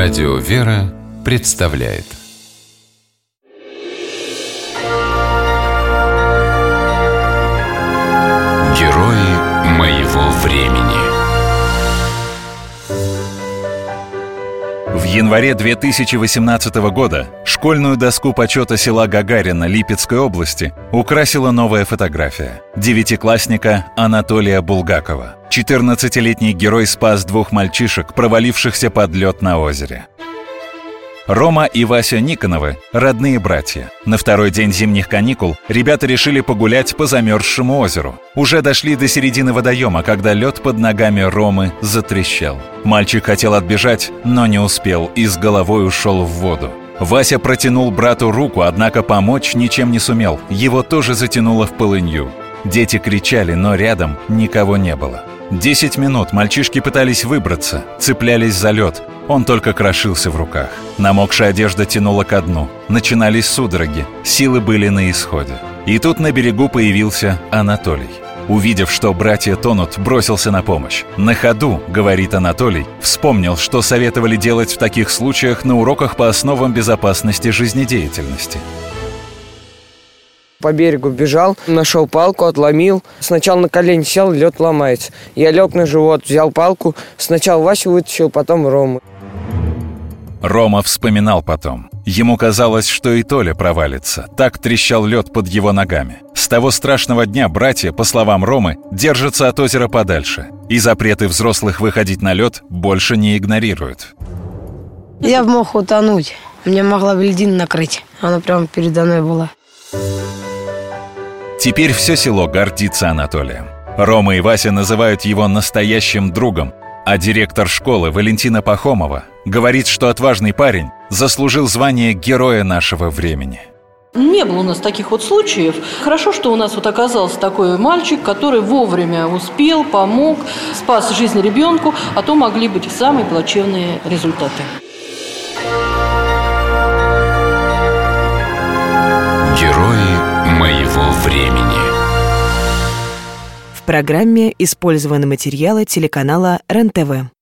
Радио «Вера» представляет Герои моего времени В январе 2018 года школьную доску почета села Гагарина Липецкой области украсила новая фотография девятиклассника Анатолия Булгакова. 14-летний герой спас двух мальчишек, провалившихся под лед на озере. Рома и Вася Никоновы – родные братья. На второй день зимних каникул ребята решили погулять по замерзшему озеру. Уже дошли до середины водоема, когда лед под ногами Ромы затрещал. Мальчик хотел отбежать, но не успел и с головой ушел в воду. Вася протянул брату руку, однако помочь ничем не сумел. Его тоже затянуло в полынью. Дети кричали, но рядом никого не было. Десять минут мальчишки пытались выбраться, цеплялись за лед. Он только крошился в руках. Намокшая одежда тянула ко дну. Начинались судороги. Силы были на исходе. И тут на берегу появился Анатолий. Увидев, что братья тонут, бросился на помощь. «На ходу», — говорит Анатолий, вспомнил, что советовали делать в таких случаях на уроках по основам безопасности жизнедеятельности. По берегу бежал, нашел палку, отломил. Сначала на колени сел, лед ломается. Я лег на живот, взял палку. Сначала Васю вытащил, потом Рому. Рома вспоминал потом. Ему казалось, что и Толя провалится. Так трещал лед под его ногами. С того страшного дня братья, по словам Ромы, держатся от озера подальше. И запреты взрослых выходить на лед больше не игнорируют. Я мог утонуть. Меня могла бы льдина накрыть. Она прямо передо мной была. Теперь все село гордится Анатолием. Рома и Вася называют его настоящим другом, а директор школы Валентина Пахомова говорит, что отважный парень заслужил звание героя нашего времени. Не было у нас таких вот случаев. Хорошо, что у нас вот оказался такой мальчик, который вовремя успел, помог, спас жизнь ребенку, а то могли быть самые плачевные результаты. Программе использованы материалы телеканала РЕН-ТВ.